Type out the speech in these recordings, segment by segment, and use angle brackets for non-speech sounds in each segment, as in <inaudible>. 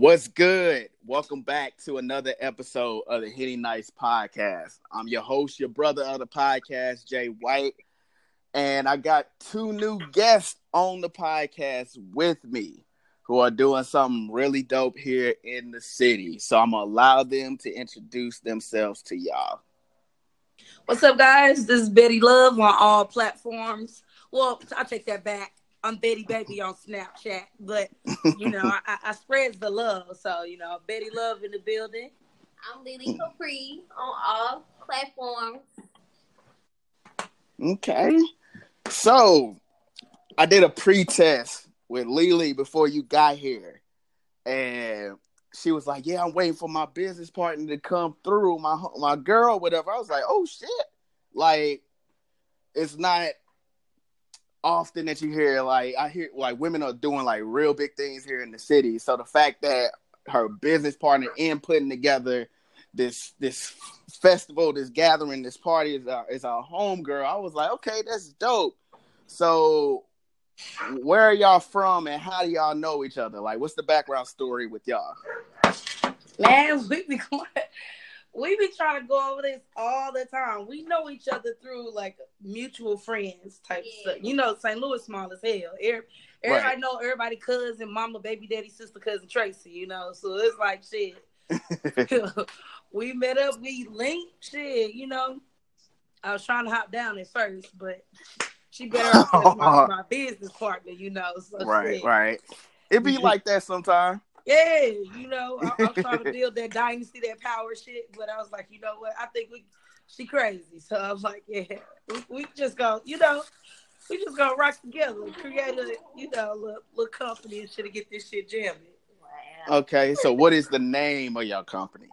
what's good? Welcome back to another episode of the Henny Nights podcast. I'm your host, your brother of the podcast, Jay White, and I got two new guests on the podcast with me who are doing something really dope here in the city. So I'm gonna allow them to introduce themselves to y'all. What's up, guys? This is Betty Love on all platforms. Well, I take that back. I'm Betty Baby on Snapchat, but you know, <laughs> I, I spreads the love. So you know, Betty Love in the building. I'm Lily Capri on all platforms. Okay. So I did a pre-test with Lily before you got here. And she was like, Yeah, I'm waiting for my business partner to come through, my my girl, whatever. I was like, Oh shit. Like, it's not often that you hear like I hear like women are doing like real big things here in the city. So the fact that her business partner in putting together this this festival, this gathering, this party is a, is our home girl. I was like, okay, that's dope. So where are y'all from and how do y'all know each other? Like what's the background story with y'all? Man, <laughs> we be going we be trying to go over this all the time. We know each other through like mutual friends type yeah. stuff. You know, St. Louis small as hell. Everybody, everybody right. know everybody cousin, mama, baby, daddy, sister, cousin Tracy. You know, so it's like shit. <laughs> <laughs> we met up, we linked, shit. You know, I was trying to hop down at first, but she better off <laughs> my, my business partner. You know, so right, shit. right. It be like that sometimes. Yeah, you know, I, am trying to <laughs> build that dynasty, that power shit. But I was like, you know what? I think we, she crazy. So I was like, yeah, we, we just go, you know, we just gonna rock together, create a, you know, little, little company and shit to get this shit jamming. Wow. Okay, so what is the name of your company?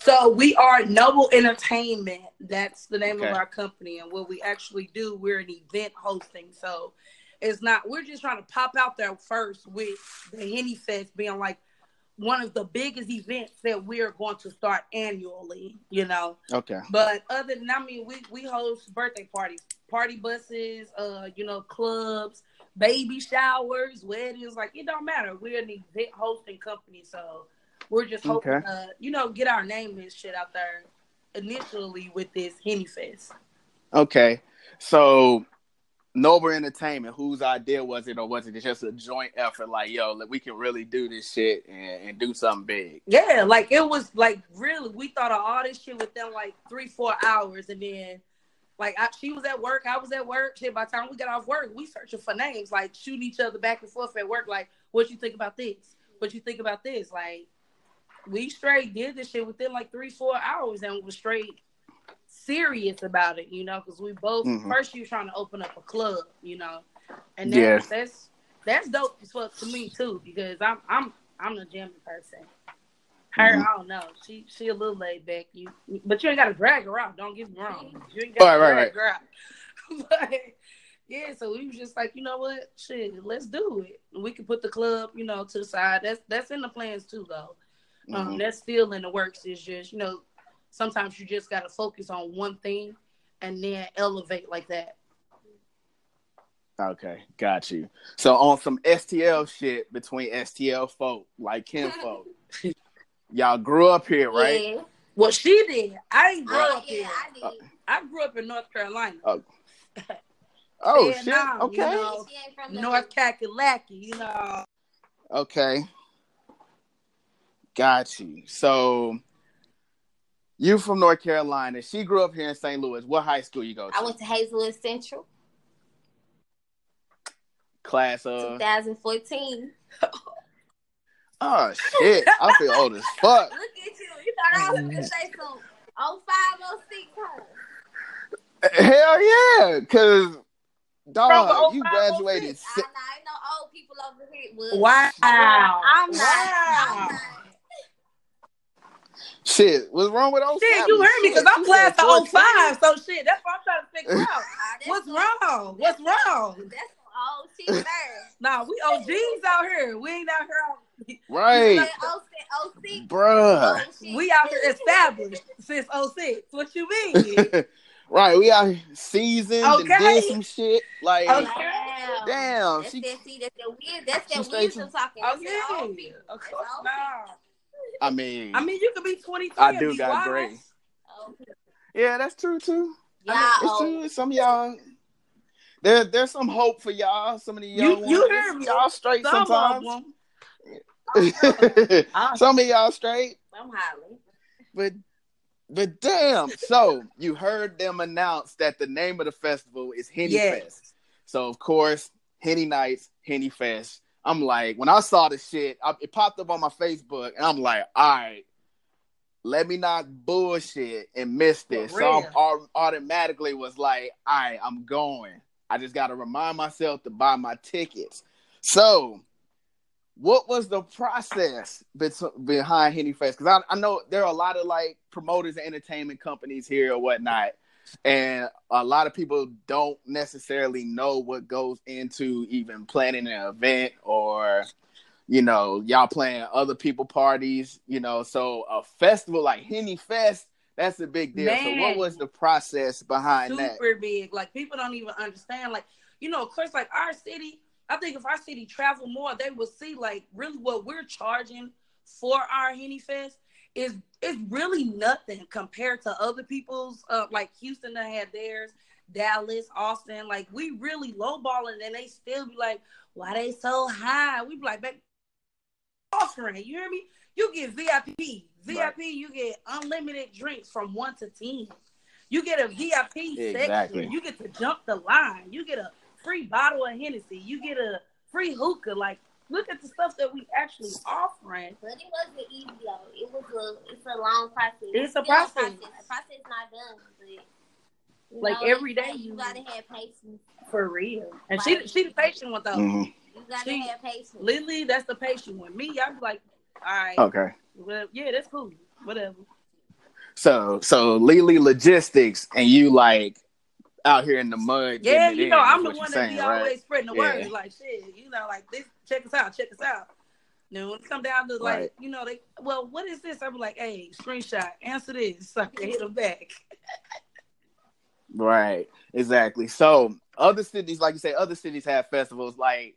So we are Noble Entertainment. That's the name okay. of our company, and what we actually do, we're an event hosting. So it's not. We're just trying to pop out there first with the Henny Fest being like one of the biggest events that we're going to start annually. You know. Okay. But other than I mean, we we host birthday parties, party buses, uh, you know, clubs, baby showers, weddings. Like it don't matter. We're an event hosting company, so we're just hoping, okay. uh, you know, get our name and shit out there initially with this Henny Fest. Okay. So Noble Entertainment, whose idea was it, or was it just a joint effort? Like, yo, like, we can really do this shit and, and do something big. Yeah, like it was like really, we thought of all this shit within like three, four hours, and then like I, she was at work, I was at work. Shit, by the time we got off work, we searching for names, like shooting each other back and forth at work. Like, what you think about this? What you think about this? Like, we straight did this shit within like three, four hours, and was straight serious about it, you know, because we both mm-hmm. first you trying to open up a club, you know, and that's yeah. that's that's dope as fuck to me too because I'm I'm I'm the jamming person. Her, mm-hmm. I don't know. She she a little laid back. You, but you ain't got to drag her out. Don't get me wrong. You ain't got to right, drag right, her out. <laughs> but yeah, so we was just like, you know what, shit, let's do it. We can put the club, you know, to the side. That's that's in the plans too, though. Um, mm-hmm. that's still in the works. Is just you know sometimes you just got to focus on one thing and then elevate like that. Okay, got you. So on some STL shit between STL folk, like Kim <laughs> folk, y'all grew up here, right? Yeah. Well, she did. I didn't grow oh, up yeah, here. I, did. Uh, I grew up in North Carolina. Oh, <laughs> oh shit. Now, okay. You know, North Kakalaki, you know. Okay. Got you. So you from North Carolina. She grew up here in St. Louis. What high school you go to? I went to Hazelwood Central. Class of 2014. <laughs> oh shit! I feel old as fuck. Look at you. You thought I was gonna say some 0506, huh? Hell yeah, cause dog, you graduated. Si- I, know, I know old people over here. Wow. I'm not. Wow. I'm not. Shit, what's wrong with 05? Shit, you heard me because I'm class of 05. So shit, that's what I'm trying to figure out. <laughs> Ah, what's wrong? What's wrong? That's old shit <laughs> Nah, we OGs out here. We ain't out here. <laughs> Right. Like 06, Bruh. Oh, we out here established since 06. What you mean? Right, we out here seasoned and Okay. did some shit. Like, Okay. Wow. damn, That's she. that, see, that's that weird. That's she that straight wisdom talking. Oh That's that yeah. old people. Of That's course old not. I mean, I mean, you could be 23 I and do be got wise. gray. Oh, people. Yeah, that's true too. Y'all It's oh. true. Some of y'all. There, there's some hope for y'all. Some of the You- young you ones. hear me. Y'all straight Some sometimes. of. <laughs> Ah. Some of y'all straight, I'm hollering. but but damn. So you heard them announce that the name of the festival is Henny Yes. Fest. So of course, Henny Nights, Henny Fest. I'm like, when I saw the shit, I, it popped up on my Facebook, and I'm like, all right, let me not bullshit and miss this. So I automatically was like, all right, I'm going. I just got to remind myself to buy my tickets. So, what was the process bet- behind Henny Fest? Because I, I know there are a lot of like promoters and entertainment companies here or whatnot, and a lot of people don't necessarily know what goes into even planning an event or you know y'all playing other people parties you know so a festival like henny fest that's a big deal so what was the process behind that super big. Like people don't even understand. Like you know, of course, like our city. I think if our city traveled more, they will see like really what we're charging for our Henny Fest is is really nothing compared to other people's. Uh, like Houston, that had theirs. Dallas, Austin, like we really lowballing, and they still be like, "Why they so high?" We be like, "Back offering." You hear me? You get VIP, VIP. Right. You get unlimited drinks from one to ten. You get a VIP Exactly. section. You get to jump the line. You get a free bottle of Hennessy. You get a free hookah. Like, look at the stuff that we actually offering. But it wasn't easy though. It was a it's a long process. It's a Still process. The process not done, but you Like, know, every it's day like you- you gotta have patience. For real. And she she the patient one though. Mhm. You gotta She- have patience. Lily, that's the patient one. Me, I'm like, all right, okay well, yeah, that's cool. Whatever. so so lily logistics and you like out here in the mud Yeah, you know, is I'm the one that be right? always spreading the Yeah. word. Like shit, you know, like this. Check us out. Check us out. Then when it come down to like, Right. you know, they well, what is this? I'm like, hey, screenshot, answer this, so I can hit them back. Right, exactly. So other cities, like you say, other cities have festivals. Like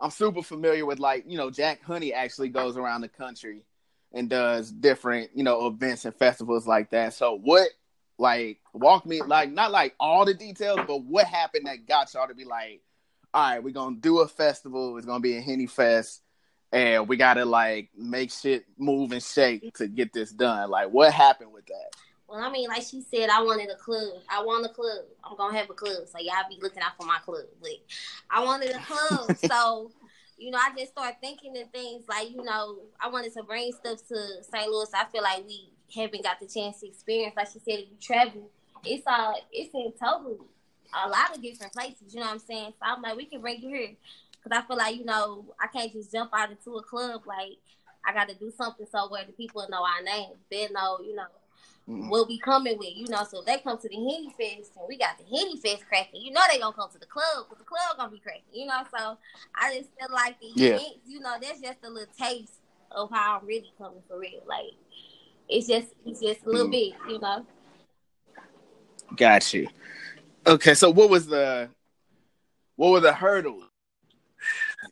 I'm super familiar with, like you know, Jack Honey actually goes around the country and does different, you know, events and festivals like that. So what, like, walk me, like, not like all the details, but what happened that got y'all to be like, all right, we're gonna do a festival. It's gonna be a Henny Fest. And we gotta like make shit move and shake to get this done. Like, what happened with that? Well, I mean, like she said, I wanted a club. I want a club. I'm gonna have a club, so y'all be looking out for my club. But I wanted a club, <laughs> so you know, I just started thinking of things like, you know, I wanted to bring stuff to St. Louis. I feel like we haven't got the chance to experience. Like she said, if you travel, it's all it's in total a lot of different places. You know what I'm saying? So I'm like, we can bring you here because I feel like you know I can't just jump out into a club. Like I got to do something so where the people know our name. They know, you know Mhm. what we coming with, you know. So if they come to the Henny Fest and we got the Henny Fest cracking, you know they gonna come to the club because the club gonna be cracking, you know. So I just feel like the Yeah. events, you know, that's just a little taste of how I'm really coming for real. Like it's just it's just a little Mhm. bit, you know. Got you. Okay, so what was the what were the hurdles?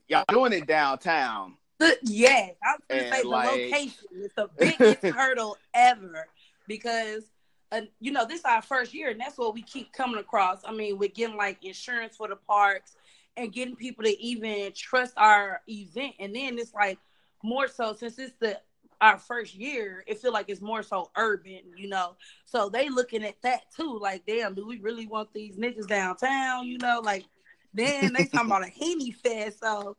Y'all doing it downtown. The- yes, I was gonna And, say the like- location is the <laughs> biggest hurdle ever because uh, you know this is our first year, and that's what we keep coming across. I mean, we're getting like insurance for the parks and getting people to even trust our event, and then it's like more so since it's the our first year, it feel like it's more so urban, you know. So they looking at that too, like, damn, do we really want these niggas downtown? You know, like then they talking about a <laughs> Henny Fest, so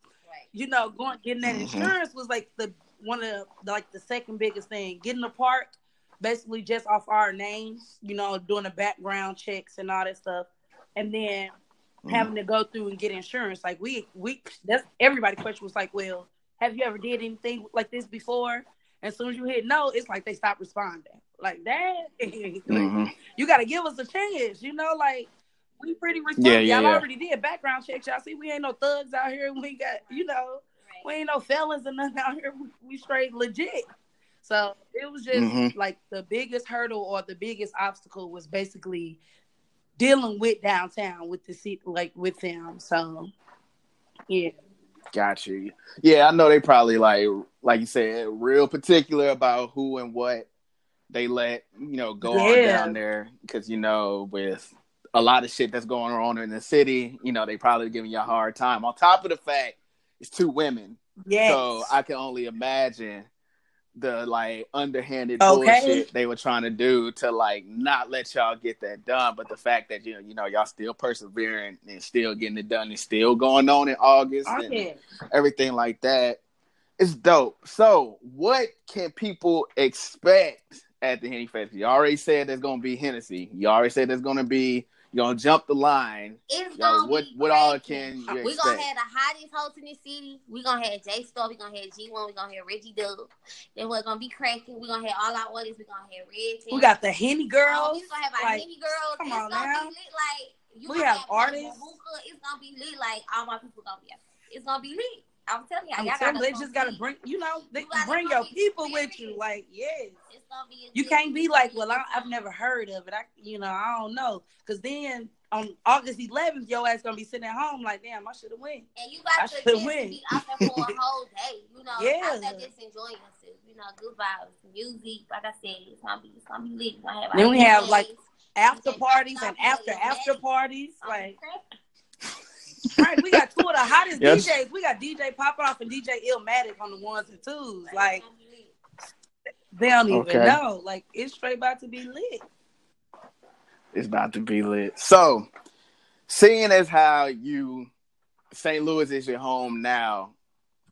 you know, going getting that Mhm. insurance was like the one of like the second biggest thing. Getting the park basically just off our names, you know, doing the background checks and all that stuff, and then having to go through and get insurance. Like we we that's everybody question was like, well, have you ever did anything like this before? As soon as you hit no, it's like they stop responding. Like that, <laughs> Mhm. you got to give us a chance. You know, like we pretty responsible. Yeah, yeah, Y'all yeah. already did background checks. Y'all see, we ain't no thugs out here. We got, you know, we ain't no felons or nothing out here. We, we straight legit. So it was just Mhm. like the biggest hurdle or the biggest obstacle was basically dealing with downtown with the city, like with them. So yeah. Got you. Yeah, I know they probably like like you said, real particular about who and what they let you know go on down there because you know with a lot of shit that's going on in the city, you know they probably giving you a hard time. On top of the fact, it's two women, Yes. so I can only imagine the like underhanded Okay. bullshit they were trying to do to like not let y'all get that done. But the fact that you know you know y'all still persevering and still getting it done and still going on in August Oh, and everything like that. It's dope. So, what can people expect at the Henny Fest? You already said there's gonna be Hennessy. You already said there's gonna be you're gonna jump the line. It's Yo, gonna what be what all cracking. can you We gonna have the hottest host in the city. We're gonna have J Star. we're gonna have G One. we're gonna have Reggie Dub. Then we're gonna be cracking. we're gonna have all our artists. we're gonna have Red. Team. We got the Henny Oh, girls. we gonna have our like, Henny girls. come it's on gonna now. be lit. Like you We gonna have like, artists. Hookah. It's gonna be lit. Like all my people gonna be. out. It's gonna be lit. I'm telling you, I'm y'all telling gotta they just gotta bring you know, they You bring your people with you. Like, yes. It's gonna be. a You can't be like, well, I, I've never heard of it. I, you know, I don't know, because then on August 11th, your ass gonna be sitting at home like, damn, I should have went. And you I got to should win. be out there for a <laughs> whole day. You know, Yeah. out there just enjoying yourself. You know, good vibes, music. Like I said, it's gonna be, it's gonna be lit. Gonna have Then our we have, like, After parties and after after parties, like, right? We got two of the hottest <laughs> Yes. DJs. We got DJ Pop Off and DJ Illmatic on the ones and twos. Like, they don't even Okay. know. Like, it's straight about to be lit. It's about to be lit. So, seeing as how you St. Louis is your home now,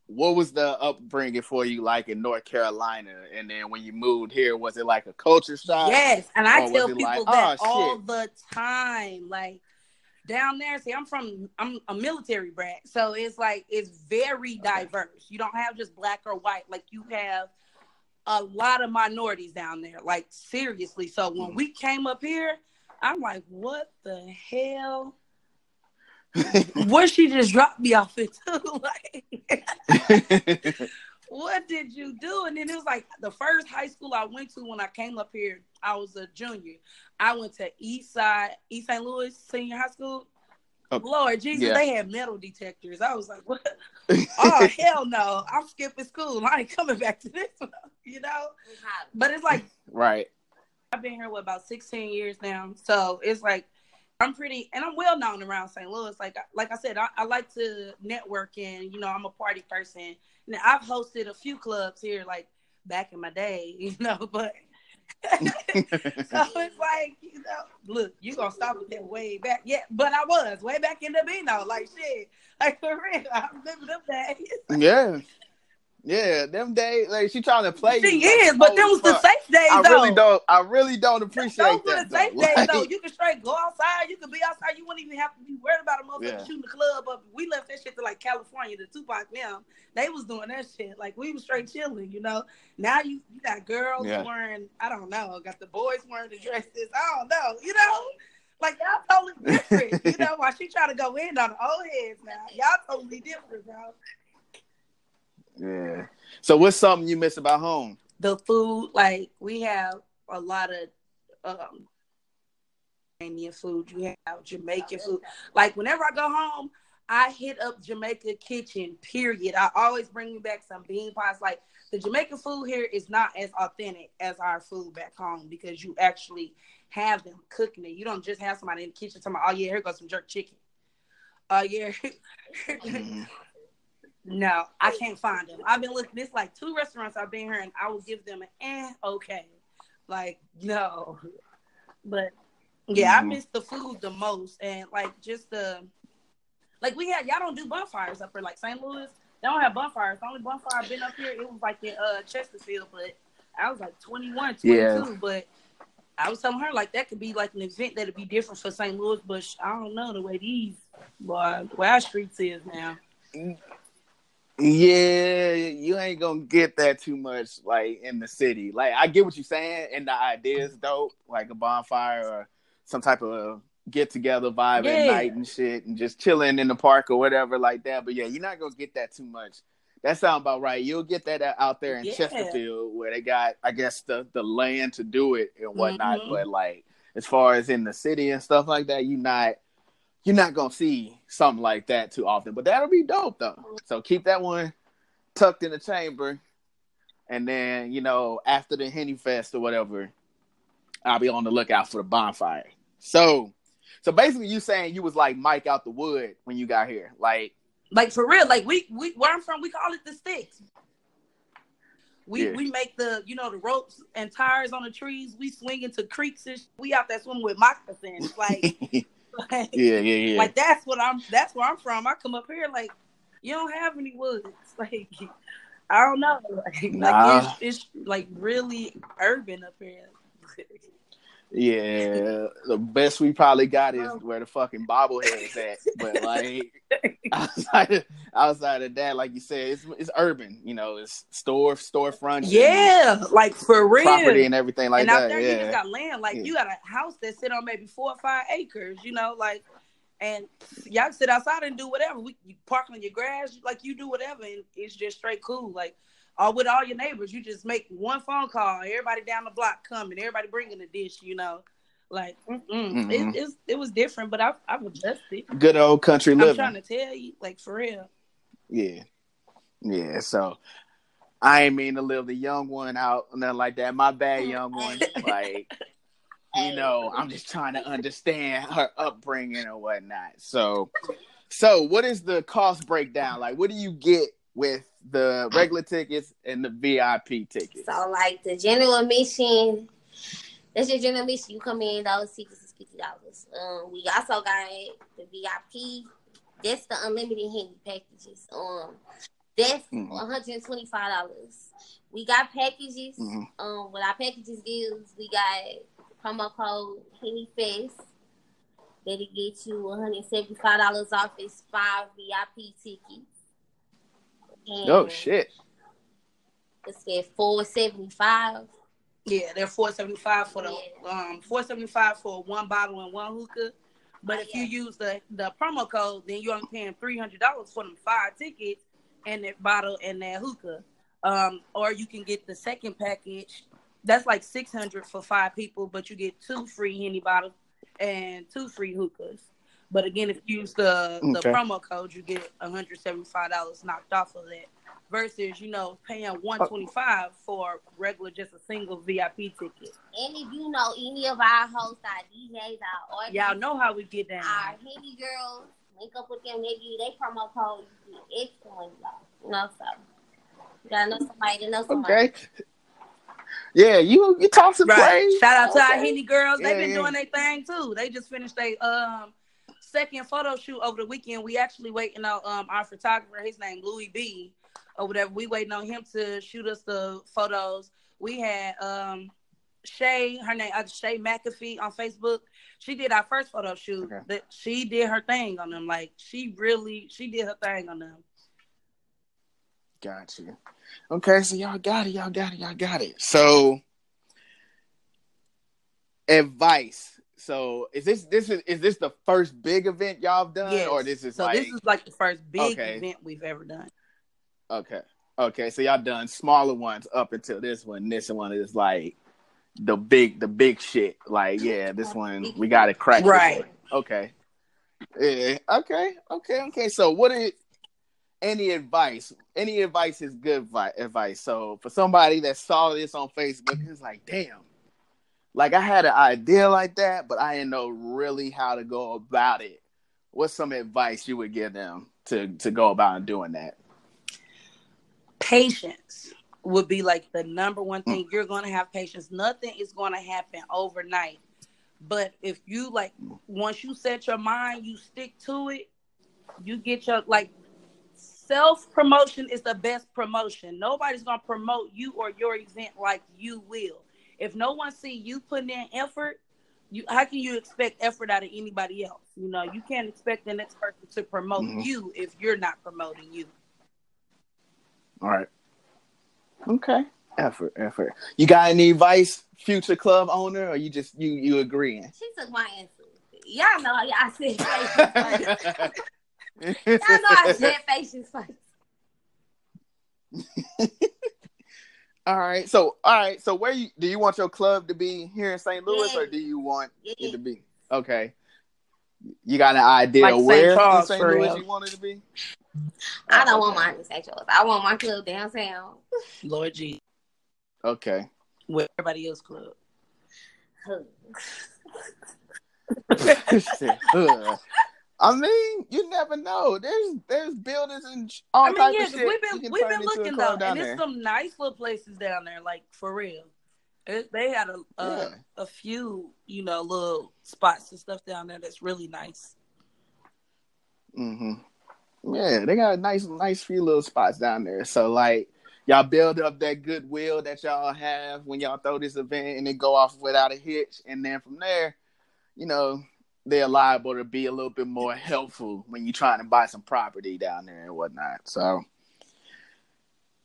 what was the upbringing for you like in North Carolina? And then when you moved here, was it like a culture shock? Yes, and I tell people like, that "Oh, all shit." the time. Like down there, see, I'm from I'm a military brat, so it's like it's very diverse. You don't have just black or white. Like you have a lot of minorities down there. Like seriously. So when Mhm. we came up here, I'm like, what the hell? <laughs> What she just dropped me off into? <laughs> like <laughs> what did you do? And then it was like the first high school I went to when I came up here, I was a junior. I went to East Side, East St. Louis Senior High School. Oh, Lord Jesus, yeah. they had metal detectors. I was like, what? <laughs> oh, hell no. I'm skipping school. I ain't coming back to this one, <laughs> you know? But it's like, right. I've been here, what, about 16 years now. So it's like, I'm pretty, and I'm well known around St. Louis. Like, like I said, I, I like to network, and you know, I'm a party person. And I've hosted a few clubs here, like back in my day, <laughs> you know. But <laughs> so it's like, you know, look, you gonna stop with that way back? Yeah, but I was way back in the Beano, like shit, like for real. I remember them days. yeah. Yeah, them days like she trying to play. She you, is, but them was the safe days. I though. really don't. I really don't appreciate Those were the safe though. days, though. You can straight go outside. You could be outside. You wouldn't even have to be worried about a motherfucker Yeah. shooting the club up. We left that shit to like California, the Tupac now. They was doing that shit. Like we was straight chilling, you know. Now you you got girls Yeah. wearing, I don't know, got the boys wearing the dresses. I don't know, you know. Like y'all totally different, you <laughs> know. While she trying to go in on the old heads now, y'all totally different, bro. Yeah. So what's something you miss about home? the food like we have a lot of um Indian food. You have Jamaican food. Like whenever I go home I hit up Jamaica kitchen period. I always bring me back some bean pies. Like the Jamaican food here is not as authentic as our food back home because you actually have them cooking it. You don't just have somebody in the kitchen talking about, oh yeah here goes some jerk chicken. Oh yeah. <laughs> Mhm. No, I can't find them. I've been looking. It's like two restaurants I've been here, and I will give them an eh, okay. Like no, but yeah, I Mhm. miss the food the most, and like just the like we had. Y'all don't do bonfires up here, like St. Louis. They don't have bonfires. The only bonfire I've been up here, it was like in uh Chesterfield, but I was like 21, 22. Yeah. But I was telling her like that could be like an event that'd be different for St. Louis, but I don't know the way these boy, the way our streets is now. Yeah, you ain't gonna get that too much like in the city. Like I get what you're saying, and the idea is dope, like a bonfire or some type of get together vibe at night and shit, and just chilling in the park or whatever like that. But yeah, you're not gonna get that too much. That sounds about right. You'll get that out there in Yeah. Chesterfield where they got, I guess, the the land to do it and whatnot. Mhm. But like as far as in the city and stuff like that, you're not you're not gonna see something like that too often. But that'll be dope though. So keep that one tucked in the chamber, and then you know after the Henny Fest or whatever, I'll be on the lookout for the bonfire. So, so basically, you saying you was like Mike out the wood when you got here, like, like for real. Like we we where I'm from, we call it the sticks. We Yeah. we make the you know the ropes and tires on the trees. We swing into creeks and sh- we out there swimming with moccasins. Like, <laughs> <laughs> like, yeah, yeah. like that's what I'm. That's where I'm from. I come up here like you don't have any woods. <laughs> Like I don't know. <laughs> Like, Nah. like it's, it's like really urban up here. Yeah, the best we probably got is oh. where the fucking bobblehead is at. But like <laughs> outside of, outside of that, like you said, it's it's urban. You know, it's store storefront, yeah, like for real. property and everything like and out that. there, you just got land. Like Yeah. you got a house that sit on maybe four or five acres. You know, like, and y'all sit outside and do whatever. We you park on your grass, like you do whatever, and it's just straight cool. Like, all with all your neighbors, you just make one phone call. Everybody down the block coming. Everybody bringing a dish. You know, like mm-mm. Mhm. it, it's, it was different, but I I've adjusted. good old country living. I'm trying to tell you, like for real. Yeah, yeah. So I ain't mean to live the young one out, nothing like that. My bad, young one. Like <laughs> you know, I'm just trying to understand her upbringing or whatnot. So, so what is the cost breakdown? Like, what do you get with the regular tickets and the VIP tickets? So like the general admission, that's your general admission. You come in, those tickets is fifty dollars. Um, we also got the VIP. That's the unlimited handy packages. Um, that's Mhm. one hundred and twenty five dollars. We got packages. Mhm. Um, what our packages gives, we got promo code Henny Fest. That'll get you one hundred seventy five dollars off. It's five VIP tickets. And Oh shit! It's at four seventy five. Yeah, they're four seventy five for the um four seventy five for one bottle and one hookah. But if you use the the promo code, then you're only paying three hundred dollars for them five tickets and that bottle and that hookah. Um, or you can get the second package. That's like six hundred for five people, but you get two free henny bottles and two free hookahs. But again, if you use the the Okay. promo code, you get one hundred seventy five dollars knocked off of that. Versus, you know, paying one twenty five for regular just a single VIP ticket. And if you know any of our hosts, our DJs, our artists, Y'all know how we get down. our Henny girls, link up with them. They give you their promo code. You get extra money off. You know, so you gotta know somebody to know somebody. Okay. Yeah, you you talk some Right. praise. Shout out to our Okay. Henny girls. They've Yeah, been yeah. doing their thing too. They just finished their um second photo shoot over the weekend. We actually waiting on um our photographer, his name Louis B or whatever. We waiting on him to shoot us the photos. We had um Shay, her name uh, Shay McAfee on Facebook. She did our first photo shoot. Okay. That she did her thing on them. Like she really she did her thing on them. Got you. Okay, so y'all got it, y'all got it, y'all got it. So advice. So is this this is is this the first big event y'all have done, Yes. or this is so like this is like the first big Okay. event we've ever done. okay, okay? So y'all done smaller ones up until this one. This one is like the big the big shit. Like yeah, this one we got to crack. Right. Okay. Yeah. Okay. Okay. Okay. So what is any advice? Any advice is good vi- advice. So for somebody that saw this on Facebook, it's like, damn. Like I had an idea like that, but I didn't know really how to go about it. What's some advice you would give them to to go about doing that? patience would be like the number one mm. thing. You're going to have patience. Nothing is going to happen overnight. But if you like once you set your mind you stick to it you get your like self promotion is the best promotion. Nobody's going to promote you or your event like you will if no one see you putting in effort you how can you expect effort out of anybody else you know you can't expect the next person to promote Mhm. you if you're not promoting you All right. Okay. Effort, effort. You got any advice, future club owner, or you just you you agreeing? She took my answer. Y'all know y'all said <laughs> patience. Y'all know I said patience first. <laughs> All right. So, all right. So, where you do you want your club to be here in St. Louis, Yeah. or do you want Yeah. it to be? Okay. You got an idea Like St. where Charles, in St. Louis real. you want it to be? I don't want okay. mine in St. Charles. I want my club downtown. Lord G, Okay. where everybody else club. <laughs> Ugh. I mean, you never know. There's there's buildings and all I mean, types yeah, of shit. we've been we've been looking though, and there. there's some nice little places down there, like for real. It, they had a a, Yeah. a few, you know, little spots and stuff down there that's really nice. hmm Yeah, they got a nice, nice few little spots down there. So like, y'all build up that goodwill that y'all have when y'all throw this event, and then go off without a hitch, and then from there, you know, they're liable to be a little bit more helpful when you're trying to buy some property down there and whatnot. So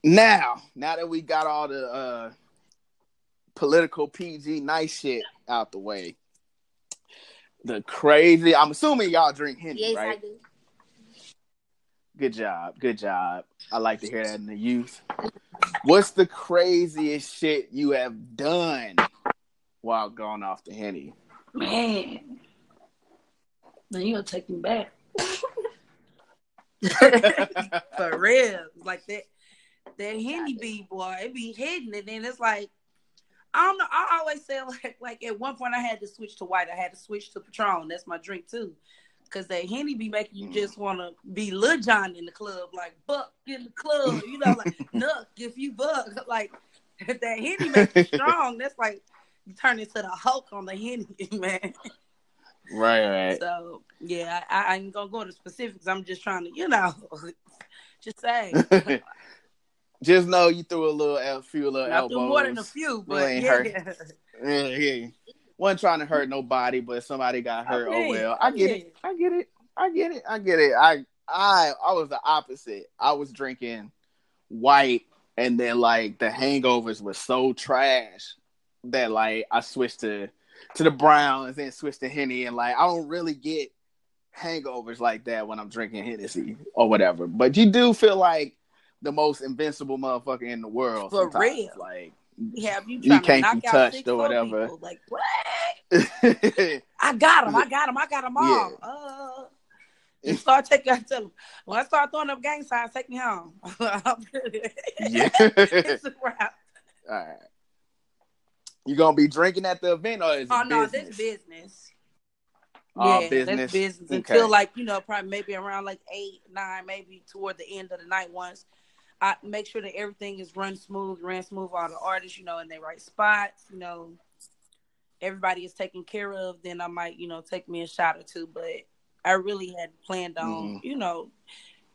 now, now that we got all the uh political PG nice shit out the way. The crazy. I'm assuming y'all drink Henny, Yes, right? I do. Good job. Good job. I like to hear that in the youth. What's the craziest shit you have done while going off the henny? Man, then you gonna take me back <laughs> for real. Like that, that Henny B boy, it be hidden, and then it's like. I don't know. I always say <laughs> like, like at one point I had to switch to white. I had to switch to Patron. That's my drink too. Cause that Henny mm. be making you just want to be Lil Jon in the club, like buck in the club, you know, like <laughs> nuck if you buck. Like if that Henny makes you strong, that's like you turn into the Hulk on the Henny, man. Right, right. So yeah, I, I ain't gonna go into specifics. I'm just trying to, you know, <laughs> just say. <laughs> Just know you threw a little, a few little I elbows. threw more than a few, but ain't yeah. hurt. <laughs> Yeah, yeah. Wasn't trying to hurt nobody, but somebody got hurt. Oh well, I get okay. it. I get it. I get it. I get it. I I I was the opposite. I was drinking white, and then like the hangovers were so trash that like I switched to to the Browns, and then switched to henny, and like I don't really get hangovers like that when I'm drinking Hennessy or whatever. But you do feel like the most invincible motherfucker in the world. For sometimes. real. like. have you You can't be touched or whatever. people. Like what? <laughs> I got him. I got him. I got them all. Yeah. Uh, you start taking. I tell when I start throwing up gang signs, take me home. <laughs> yeah. <laughs> it's a wrap. All right. You gonna be drinking at the event or is it Oh no, business? that's business. All yeah, business? that's business Okay. until like you know probably maybe around like eight, nine, maybe toward the end of the night. Once I make sure that everything is run smooth, ran smooth, all the artists you know in their right spots. You know, everybody is taken care of. Then I might you know take me a shot or two, but I really had planned on Mhm. you know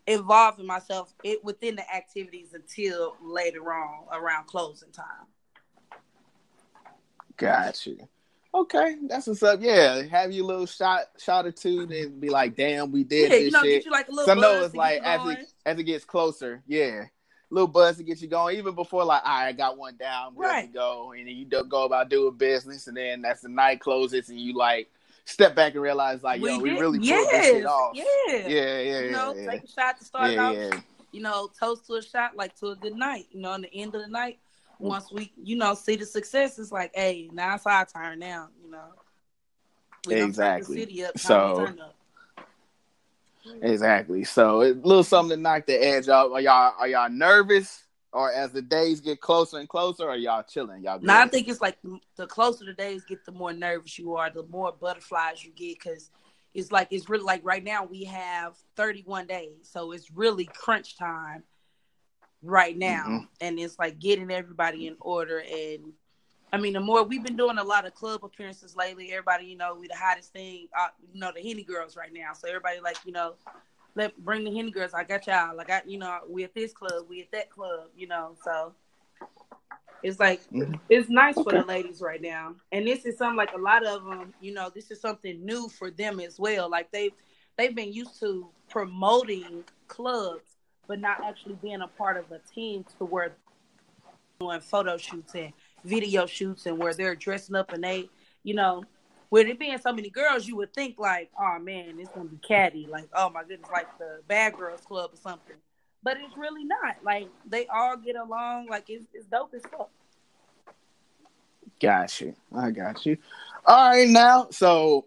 involving myself it within the activities until later on around closing time. Got you. Okay, that's what's up. Yeah, have you a little shot, shot or two, then be like, "Damn, we did Yeah, this you know, shit." get you like a little. So I know it's like as it as it gets closer, yeah, little buzz to get you going. Even before like, all right, I got one down, good Right. to go, and then you go about doing business, and then that's the night closes, and you like step back and realize like, yo, we really pulled this shit off. Yeah. Yeah, yeah, yeah, you know, yeah. take a shot to start yeah, out. yeah. You know, toast to a shot, like to a good night. You know, on the end of the night, once we, you know, see the success, it's like, hey, now it's our turn now. You know, We Exactly. Up, So- Exactly. So a little something to knock the edge off. Are y'all are y'all nervous, or as the days get closer and closer, are y'all chilling? Y'all. Now I think it's like the, the closer the days get, the more nervous you are, the more butterflies you get, because it's like it's really like right now we have 31 days, so it's really crunch time right now, Mhm. and it's like getting everybody in order. And I mean, the more we've been doing a lot of club appearances lately, everybody, you know, we the hottest thing, uh, you know, the Henny girls right now. So everybody like, you know, let bring the Henny girls. I got y'all. Like I, you know, we at this club, we at that club, you know. So it's like Mhm. it's nice for the ladies right now, and this is something like a lot of them. You know, this is something new for them as well. Like they've they've been used to promoting clubs, but not actually being a part of a team to where doing photo shoots and video shoots and where they're dressing up and they, you know, with it being so many girls, you would think like, oh man, it's gonna be catty, like oh my goodness, like the Bad Girls Club or something. but it's really not. Like they all get along. Like it's, it's dope as fuck. Got you. I got you. All right, now so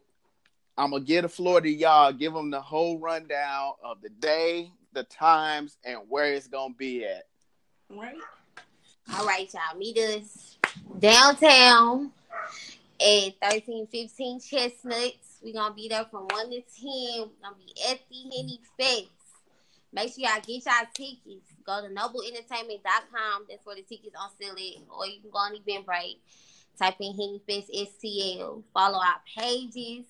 I'm gonna get a floor to y'all. Give them the whole rundown of the day, the times, and where it's gonna be at. Right. All right, y'all. Meet us downtown at 1315 Chestnuts. We're gonna be there from 1 to 10. We're gonna be at the Henny Fest. Make sure y'all get y'all tickets. Go to nobleentertainment.com. That's where the tickets on sale at. Or you can go on Eventbrite. Type in Henny Fest STL. Follow our pages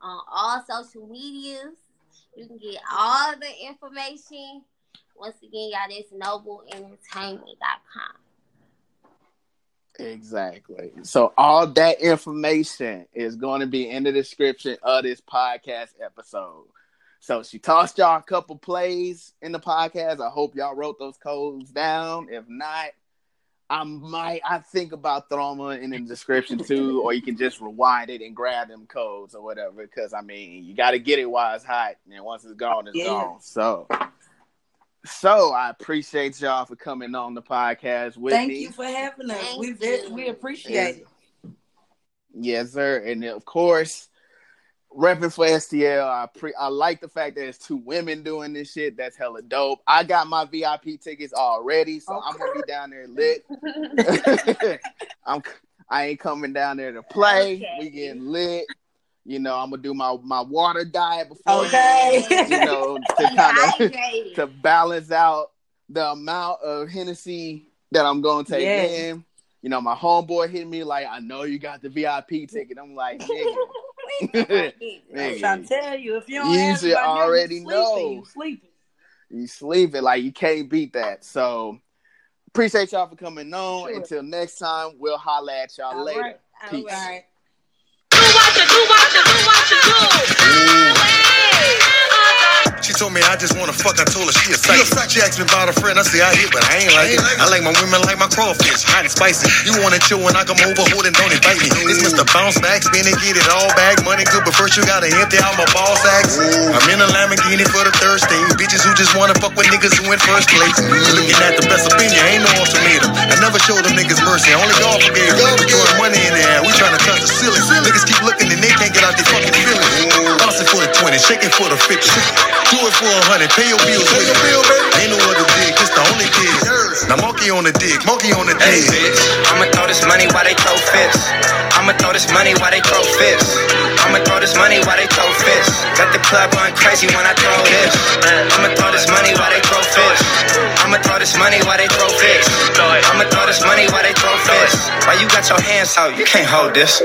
on all social medias. You can get all the information. Once again, y'all, that's nobleentertainment.com. Exactly. So all that information is going to be in the description of this podcast episode. So she tossed y'all a couple plays in the podcast. I hope y'all wrote those codes down. If not, I might I think about throwing them in the description too, or you can just rewind it and grab them codes or whatever. Because I mean, you got to get it while it's hot, and once it's gone, it's Yeah. gone. So, so I appreciate y'all for coming on the podcast with Thank me. you for having us. Thank we ve- you. we appreciate it. Yes, sir. And of course, repping for STL. I pre I like the fact that it's two women doing this shit. That's hella dope. I got my VIP tickets already, so I'm gonna be down there lit. <laughs> I'm I ain't coming down there to play. Okay. We getting lit. You know, I'm gonna do my my water diet before Okay. you know to <laughs> kind of <laughs> to balance out the amount of Hennessy that I'm gonna take Yes. in. You know, my homeboy hit me like, I know you got the VIP ticket. I'm like, nigga. I'm <laughs> Nigga. trying to tell you, if you don't You ask should already you know. sleeping, you sleeping. you sleeping like you can't beat that. So appreciate y'all for coming on. Sure. Until next time, we'll holla at y'all All later. right. All Peace. right. Told me I just wanna fuck. I told her she a psych. She asked me about a friend. I say I hit, but I ain't like it. I like my women like my crawfish, hot and spicy. You wanna chill when I come over, hold and don't invite me. This Mr. Bounce Back, spin and get it all back. Money good, but first you gotta empty out my ball sacks. I'm in a Lamborghini for the third stage. Bitches who just wanna fuck with niggas who in first place. Looking at the best opinion, ain't no ultimatum. I never showed them niggas mercy, only God forgave. We throwing money in the air, we trying to touch the ceiling. Niggas keep looking and they can't get out their fucking feelings. Bouncing for the 20, shaking for the 50. Do it for a hundred, pay your bills. Pay your bill, baby. Ain't no other dig, it's the only dig. Now monkey on the dig, monkey on the Hey, dig. bitch. I'ma throw this money while they throw fists. I'ma throw this money while they throw fists. I'ma throw this money while they throw fists. Got the club going crazy when I throw this. I'ma throw this money while they throw fists. I'ma throw this money while they throw fists. I'ma throw this money while they throw fists. Why you got your hands out? You can't hold this.